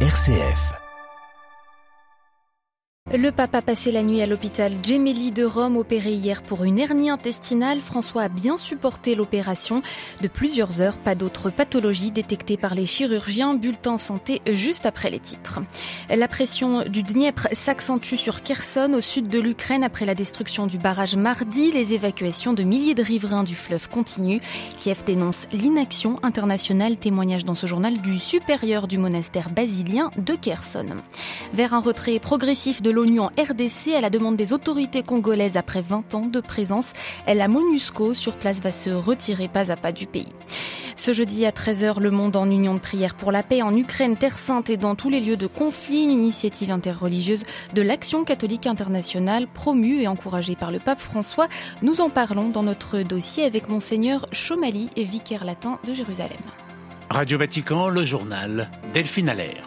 RCF. Le pape a passé la nuit à l'hôpital Gemelli de Rome, opéré hier pour une hernie intestinale. François a bien supporté l'opération de plusieurs heures. Pas d'autres pathologies détectées par les chirurgiens. Bulletin santé juste après les titres. La pression du Dniepr s'accentue sur Kherson, au sud de l'Ukraine, après la destruction du barrage mardi. Les évacuations de milliers de riverains du fleuve continuent. Kiev dénonce l'inaction internationale. Témoignage dans ce journal du supérieur du monastère basilien de Kherson. Vers un retrait progressif de l'ONU en RDC à la demande des autorités congolaises après 20 ans de présence. La MONUSCO sur place va se retirer pas à pas du pays. Ce jeudi à 13h, le monde en union de prière pour la paix en Ukraine, Terre Sainte et dans tous les lieux de conflit, une initiative interreligieuse de l'Action catholique internationale promue et encouragée par le pape François. Nous en parlons dans notre dossier avec monseigneur Chomali, vicaire latin de Jérusalem. Radio Vatican, le journal Delphine Allaire.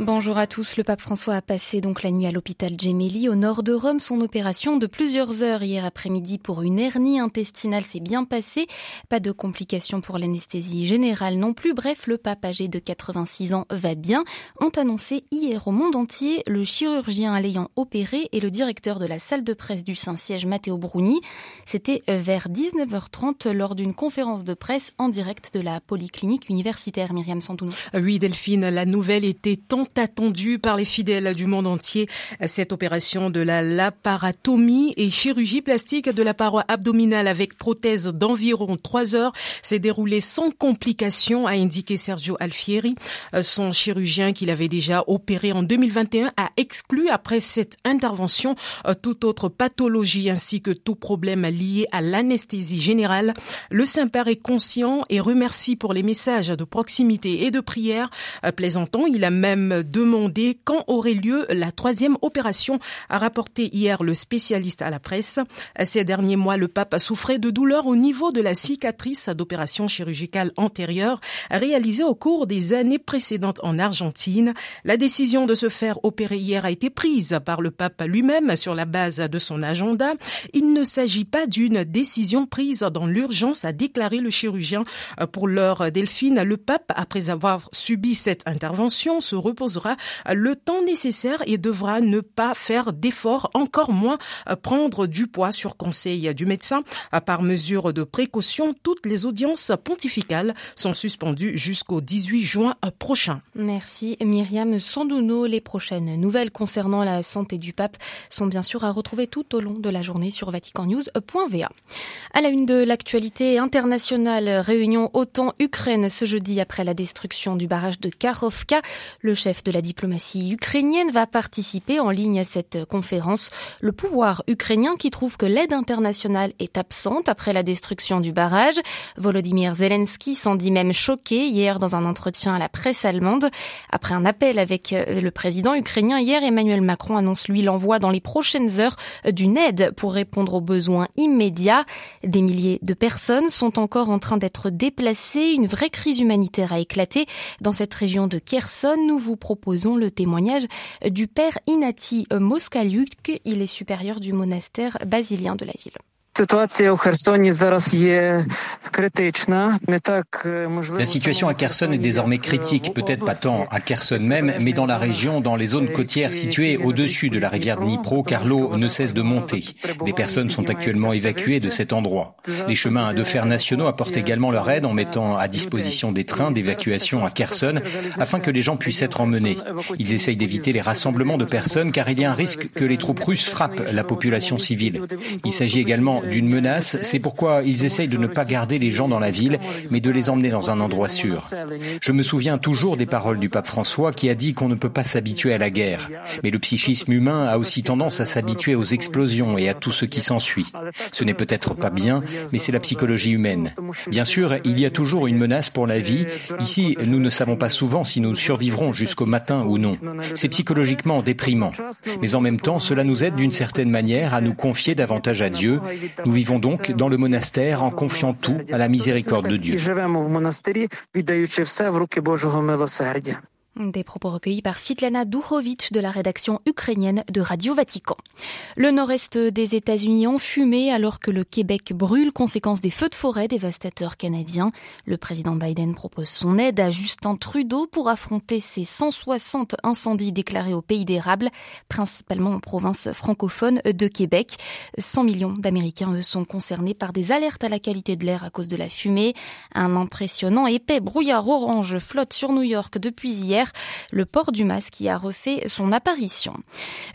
Bonjour à tous. Le pape François a passé donc la nuit à l'hôpital Gemelli au nord de Rome. Son opération de plusieurs heures hier après-midi pour une hernie intestinale s'est bien passée. Pas de complications pour l'anesthésie générale non plus. Bref, le pape âgé de 86 ans va bien. Ont annoncé hier au monde entier le chirurgien l'ayant opéré et le directeur de la salle de presse du Saint-Siège, Matteo Bruni. C'était vers 19h30 lors d'une conférence de presse en direct de la polyclinique universitaire Myriam Santounou. Oui, Delphine, la nouvelle était attendue par les fidèles du monde entier. Cette opération de la laparatomie et chirurgie plastique de la paroi abdominale avec prothèse d'environ trois heures s'est déroulée sans complications, a indiqué Sergio Alfieri. Son chirurgien qu'il avait déjà opéré en 2021 a exclu après cette intervention toute autre pathologie ainsi que tout problème lié à l'anesthésie générale. Le Saint-Père est conscient et remercie pour les messages de proximité et de prière. Plaisantant, il a même demandé quand aurait lieu la troisième opération, a rapporté hier le spécialiste à la presse. Ces derniers mois, le pape a souffert de douleurs au niveau de la cicatrice d'opération chirurgicale antérieure réalisée au cours des années précédentes en Argentine. La décision de se faire opérer hier a été prise par le pape lui-même sur la base de son agenda. Il ne s'agit pas d'une décision prise dans l'urgence, a déclaré le chirurgien. Pour l'heure, Delphine, le pape, après avoir subi cette intervention, se repose le temps nécessaire et devra ne pas faire d'efforts, encore moins prendre du poids sur conseil du médecin. Par mesure de précaution, toutes les audiences pontificales sont suspendues jusqu'au 18 juin prochain. Merci Myriam Sandouno. Les prochaines nouvelles concernant la santé du pape sont bien sûr à retrouver tout au long de la journée sur vaticannews.va. À la une de l'actualité internationale, réunion OTAN-Ukraine ce jeudi après la destruction du barrage de Karovka. Le chef de la diplomatie ukrainienne va participer en ligne à cette conférence. Le pouvoir ukrainien qui trouve que l'aide internationale est absente après la destruction du barrage. Volodymyr Zelensky s'en dit même choqué hier dans un entretien à la presse allemande. Après un appel avec euh, le président ukrainien hier, Emmanuel Macron annonce lui l'envoi dans les prochaines heures d'une aide pour répondre aux besoins immédiats. Des milliers de personnes sont encore en train d'être déplacées. Une vraie crise humanitaire a éclaté dans cette région de Kherson. Nous vous proposons le témoignage du père Inati Moskaliuk. Il est supérieur du monastère basilien de la ville. La situation à Kherson est désormais critique, peut-être pas tant à Kherson même, mais dans la région, dans les zones côtières situées au-dessus de la rivière Dnipro, car l'eau ne cesse de monter. Des personnes sont actuellement évacuées de cet endroit. Les chemins de fer nationaux apportent également leur aide en mettant à disposition des trains d'évacuation à Kherson afin que les gens puissent être emmenés. Ils essayent d'éviter les rassemblements de personnes car il y a un risque que les troupes russes frappent la population civile. Il s'agit également d'une menace. C'est pourquoi ils essayent de ne pas garder les gens dans la ville, mais de les emmener dans un endroit sûr. Je me souviens toujours des paroles du pape François qui a dit qu'on ne peut pas s'habituer à la guerre. Mais le psychisme humain a aussi tendance à s'habituer aux explosions et à tout ce qui s'ensuit. Ce n'est peut-être pas bien, mais c'est la psychologie humaine. Bien sûr, il y a toujours une menace pour la vie. Ici, nous ne savons pas souvent si nous survivrons jusqu'au matin ou non. C'est psychologiquement déprimant. Mais en même temps, cela nous aide d'une certaine manière à nous confier davantage à Dieu. Nous vivons donc dans le monastère en confiant tout à la miséricorde de Dieu. Des propos recueillis par Svitlana Duhovic de la rédaction ukrainienne de Radio Vatican. Le nord-est des États-Unis enfumé alors que le Québec brûle, conséquence des feux de forêt dévastateurs canadiens. Le président Biden propose son aide à Justin Trudeau pour affronter ces 160 incendies déclarés au pays d'érable, principalement en province francophone de Québec. 100 millions d'Américains, sont concernés par des alertes à la qualité de l'air à cause de la fumée. Un impressionnant épais brouillard orange flotte sur New York depuis hier le port du masque y a refait son apparition.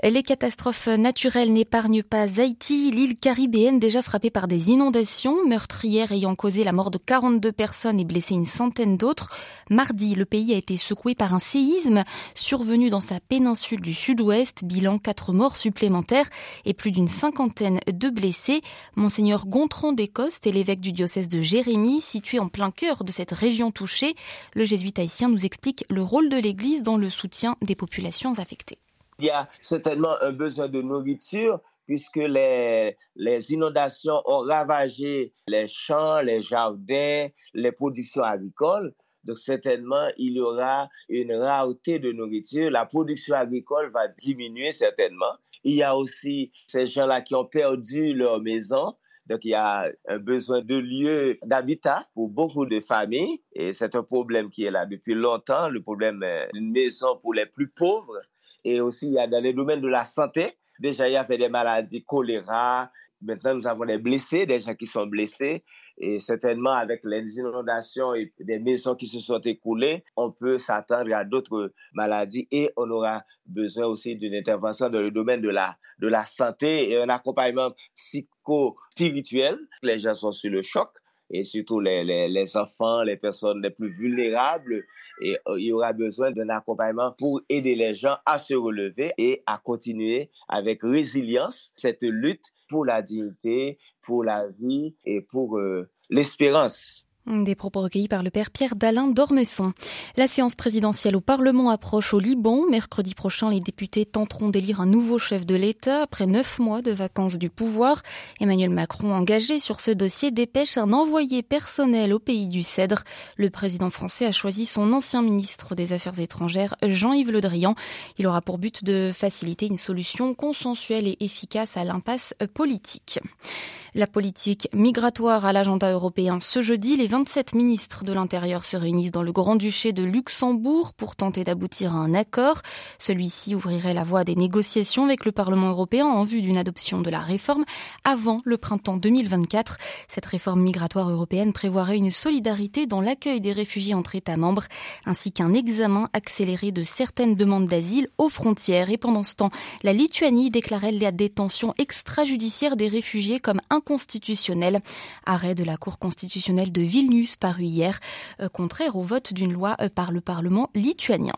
Les catastrophes naturelles n'épargnent pas Haïti, l'île caribéenne déjà frappée par des inondations, meurtrières ayant causé la mort de 42 personnes et blessé une centaine d'autres. Mardi, le pays a été secoué par un séisme survenu dans sa péninsule du sud-ouest, bilan quatre morts supplémentaires et plus d'une cinquantaine de blessés. Monseigneur Gontran d'Écoste est l'évêque du diocèse de Jérémie, situé en plein cœur de cette région touchée. Le jésuite haïtien nous explique le rôle de l'Église dans le soutien des populations affectées. Il y a certainement un besoin de nourriture puisque les, les inondations ont ravagé les champs, les jardins, les productions agricoles. Donc certainement, il y aura une rareté de nourriture. La production agricole va diminuer certainement. Il y a aussi ces gens-là qui ont perdu leur maison donc, il y a un besoin de lieux d'habitat pour beaucoup de familles et c'est un problème qui est là depuis longtemps, le problème d'une maison pour les plus pauvres. Et aussi, il y a dans les domaines de la santé, déjà, il y avait des maladies choléra. Maintenant, nous avons des blessés, des gens qui sont blessés. Et certainement, avec les inondations et des maisons qui se sont écoulées, on peut s'attendre à d'autres maladies et on aura besoin aussi d'une intervention dans le domaine de la, de la santé et un accompagnement psycho-spirituel. Les gens sont sur le choc et surtout les, les, les, enfants, les personnes les plus vulnérables. Et euh, il y aura besoin d'un accompagnement pour aider les gens à se relever et à continuer avec résilience cette lutte pour la dignité, pour la vie et pour euh, l'espérance. Des propos recueillis par le père Pierre Dalin d'Ormesson. La séance présidentielle au Parlement approche au Liban. Mercredi prochain, les députés tenteront d'élire un nouveau chef de l'État après neuf mois de vacances du pouvoir. Emmanuel Macron, engagé sur ce dossier, dépêche un envoyé personnel au pays du Cèdre. Le président français a choisi son ancien ministre des Affaires étrangères, Jean-Yves Le Drian. Il aura pour but de faciliter une solution consensuelle et efficace à l'impasse politique. La politique migratoire à l'agenda européen ce jeudi, les 27 ministres de l'Intérieur se réunissent dans le Grand-Duché de Luxembourg pour tenter d'aboutir à un accord. Celui-ci ouvrirait la voie des négociations avec le Parlement européen en vue d'une adoption de la réforme avant le printemps 2024. Cette réforme migratoire européenne prévoirait une solidarité dans l'accueil des réfugiés entre États membres ainsi qu'un examen accéléré de certaines demandes d'asile aux frontières. Et pendant ce temps, la Lituanie déclarait la détention extrajudiciaire des réfugiés comme inconstitutionnelle. Arrêt de la Cour constitutionnelle de Vilnius paru hier, euh, contraire au vote d'une loi euh, par le Parlement lituanien.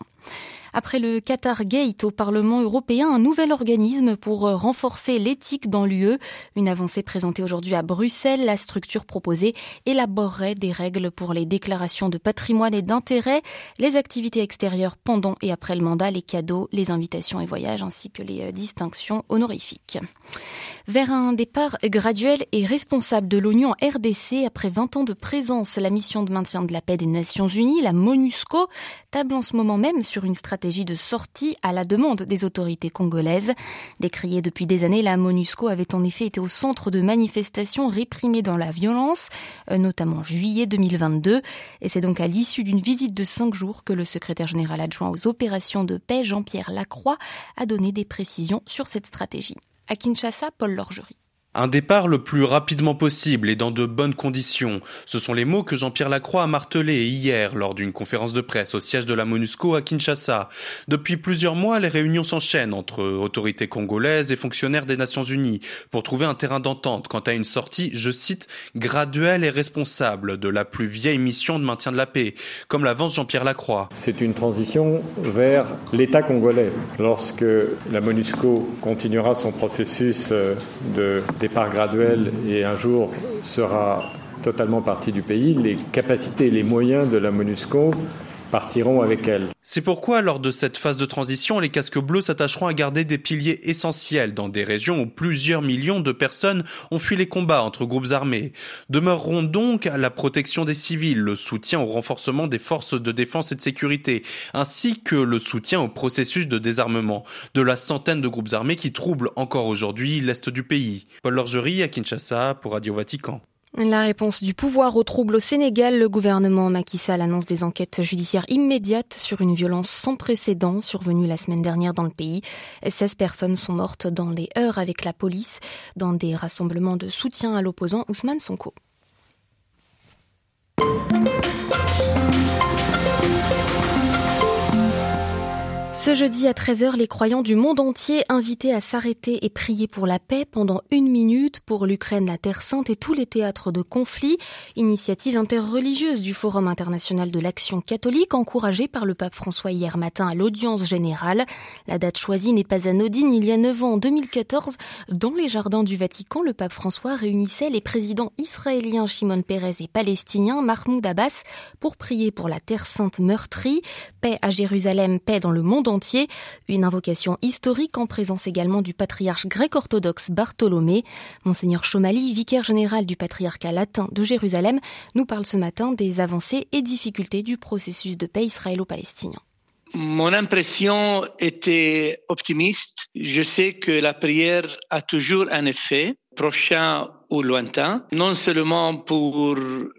Après le Qatar Gate au Parlement européen, un nouvel organisme pour euh, renforcer l'éthique dans l'UE. Une avancée présentée aujourd'hui à Bruxelles. La structure proposée élaborerait des règles pour les déclarations de patrimoine et d'intérêt, les activités extérieures pendant et après le mandat, les cadeaux, les invitations et voyages, ainsi que les euh, distinctions honorifiques. Vers un départ graduel et responsable de l'Union RDC après 20 ans de présence, la mission de maintien de la paix des Nations Unies, la MONUSCO, table en ce moment même sur une stratégie de sortie à la demande des autorités congolaises. Décriée depuis des années, la MONUSCO avait en effet été au centre de manifestations réprimées dans la violence, euh, notamment en juillet 2022. Et c'est donc à l'issue d'une visite de cinq jours que le secrétaire général adjoint aux opérations de paix, Jean-Pierre Lacroix, a donné des précisions sur cette stratégie. À Kinshasa, Paul Lorgerie. Un départ le plus rapidement possible et dans de bonnes conditions. Ce sont les mots que Jean-Pierre Lacroix a martelés hier lors d'une conférence de presse au siège de la MONUSCO à Kinshasa. Depuis plusieurs mois, les réunions s'enchaînent entre autorités congolaises et fonctionnaires des Nations Unies pour trouver un terrain d'entente quant à une sortie, je cite, graduelle et responsable de la plus vieille mission de maintien de la paix, comme l'avance Jean-Pierre Lacroix. C'est une transition vers l'État congolais. Lorsque la MONUSCO continuera son processus euh, de départ graduel et un jour sera totalement parti du pays, les capacités et les moyens de la MONUSCO C'est pourquoi, lors de cette phase de transition, les casques bleus s'attacheront à garder des piliers essentiels dans des régions où plusieurs millions de personnes ont fui les combats entre groupes armés. Demeureront donc la protection des civils, le soutien au renforcement des forces de défense et de sécurité, ainsi que le soutien au processus de désarmement de la centaine de groupes armés qui troublent encore aujourd'hui l'est du pays. Paul Lorgerie à Kinshasa pour Radio Vatican. La réponse du pouvoir au trouble au Sénégal, le gouvernement Macky Sall annonce des enquêtes judiciaires immédiates sur une violence sans précédent survenue la semaine dernière dans le pays. 16 personnes sont mortes dans les heures avec la police dans des rassemblements de soutien à l'opposant Ousmane Sonko. Ce jeudi à 13h, les croyants du monde entier invités à s'arrêter et prier pour la paix pendant une minute pour l'Ukraine, la Terre Sainte et tous les théâtres de conflit. Initiative interreligieuse du Forum international de l'action catholique encouragée par le pape François hier matin à l'audience générale. La date choisie n'est pas anodine. Il y a 9 ans, en 2014, dans les jardins du Vatican, le pape François réunissait les présidents israéliens Shimon Peres et palestiniens Mahmoud Abbas pour prier pour la Terre Sainte meurtrie. Paix à Jérusalem, paix dans le monde entier une invocation historique en présence également du patriarche grec-orthodoxe Bartholomé. Monseigneur Chomali, vicaire général du patriarcat latin de Jérusalem, nous parle ce matin des avancées et difficultés du processus de paix israélo-palestinien. Mon impression était optimiste. Je sais que la prière a toujours un effet prochain ou lointain, non seulement pour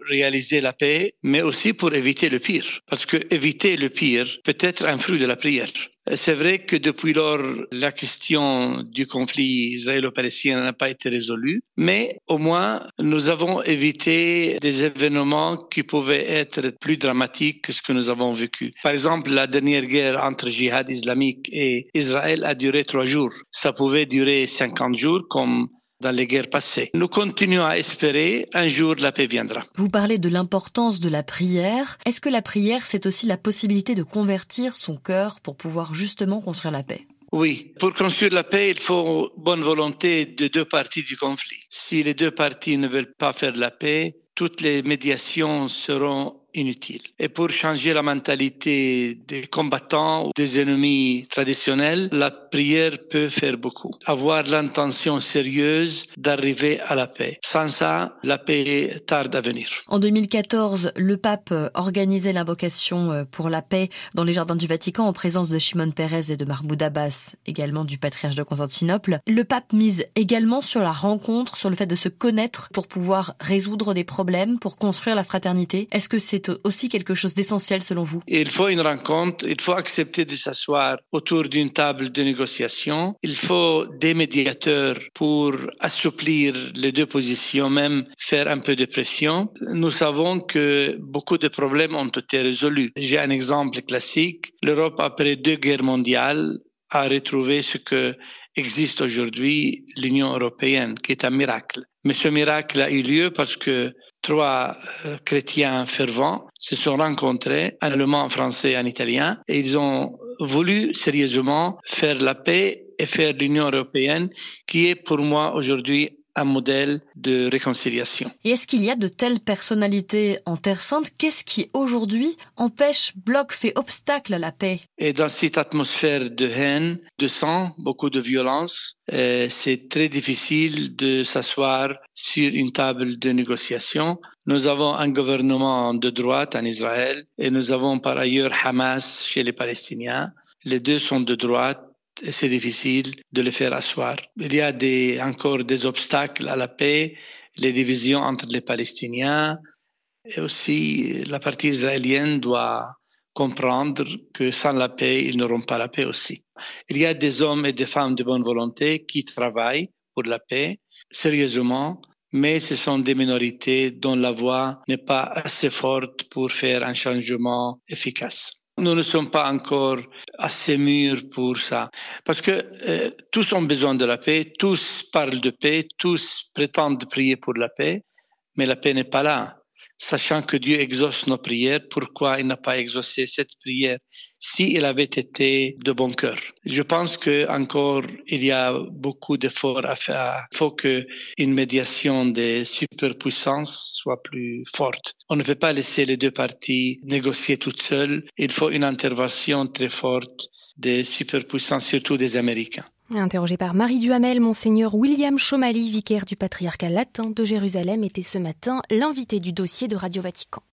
réaliser la paix, mais aussi pour éviter le pire. Parce que éviter le pire peut être un fruit de la prière. C'est vrai que depuis lors, la question du conflit israélo-palestinien n'a pas été résolue, mais au moins, nous avons évité des événements qui pouvaient être plus dramatiques que ce que nous avons vécu. Par exemple, la dernière guerre entre djihad islamique et Israël a duré trois jours. Ça pouvait durer 50 jours comme dans les guerres passées. Nous continuons à espérer un jour la paix viendra. Vous parlez de l'importance de la prière. Est-ce que la prière, c'est aussi la possibilité de convertir son cœur pour pouvoir justement construire la paix? Oui, pour construire la paix, il faut bonne volonté de deux parties du conflit. Si les deux parties ne veulent pas faire la paix, toutes les médiations seront inutile. Et pour changer la mentalité des combattants ou des ennemis traditionnels, la prière peut faire beaucoup. Avoir l'intention sérieuse d'arriver à la paix. Sans ça, la paix tarde à venir. En 2014, le pape organisait l'invocation euh, pour la paix dans les jardins du Vatican en présence de Shimon Peres et de Mahmoud Abbas, également du patriarche de Constantinople. Le pape mise également sur la rencontre, sur le fait de se connaître pour pouvoir résoudre des problèmes, pour construire la fraternité. Est-ce que c'est aussi quelque chose d'essentiel selon vous? Il faut une rencontre, il faut accepter de s'asseoir autour d'une table de négociation, il faut des médiateurs pour assouplir les deux positions, même faire un peu de pression. Nous savons que beaucoup de problèmes ont été résolus. J'ai un exemple classique. L'Europe, après deux guerres mondiales, a retrouvé ce que existe aujourd'hui l'Union européenne, qui est un miracle. Mais ce miracle a eu lieu parce que trois euh, chrétiens fervents se sont rencontrés, un allemand, un français un italien, et ils ont voulu sérieusement faire la paix et faire l'Union européenne, qui est pour moi aujourd'hui un modèle de réconciliation. Et est-ce qu'il y a de telles personnalités en Terre Sainte? Qu'est-ce qui aujourd'hui empêche, bloque, fait obstacle à la paix? Et dans cette atmosphère de haine, de sang, beaucoup de violence, euh, c'est très difficile de s'asseoir sur une table de négociation. Nous avons un gouvernement de droite en Israël et nous avons par ailleurs Hamas chez les Palestiniens. Les deux sont de droite c'est difficile de les faire asseoir. Il y a encore des obstacles à la paix, les divisions entre les Palestiniens, et aussi la partie israélienne doit comprendre que sans la paix, ils n'auront pas la paix aussi. Il y a des hommes et des femmes de bonne volonté qui travaillent pour la paix sérieusement, mais ce sont des minorités dont la voix n'est pas assez forte pour faire un changement efficace. Nous ne sommes pas encore assez mûrs pour ça. Parce que euh, tous ont besoin de la paix, tous parlent de paix, tous prétendent prier pour la paix, mais la paix n'est pas là. Sachant que Dieu exauce nos prières, pourquoi il n'a pas exaucé cette prière s'il avait été de bon cœur? Je pense que encore il y a beaucoup d'efforts à faire. Il faut que une médiation des superpuissances soit plus forte. On ne peut pas laisser les deux parties négocier toutes seules. Il faut une intervention très forte des superpuissances, surtout des Américains. Interrogé par Marie Duhamel, Monseigneur William Chomali, vicaire du patriarcat latin de Jérusalem, était ce matin l'invité du dossier de Radio Vatican.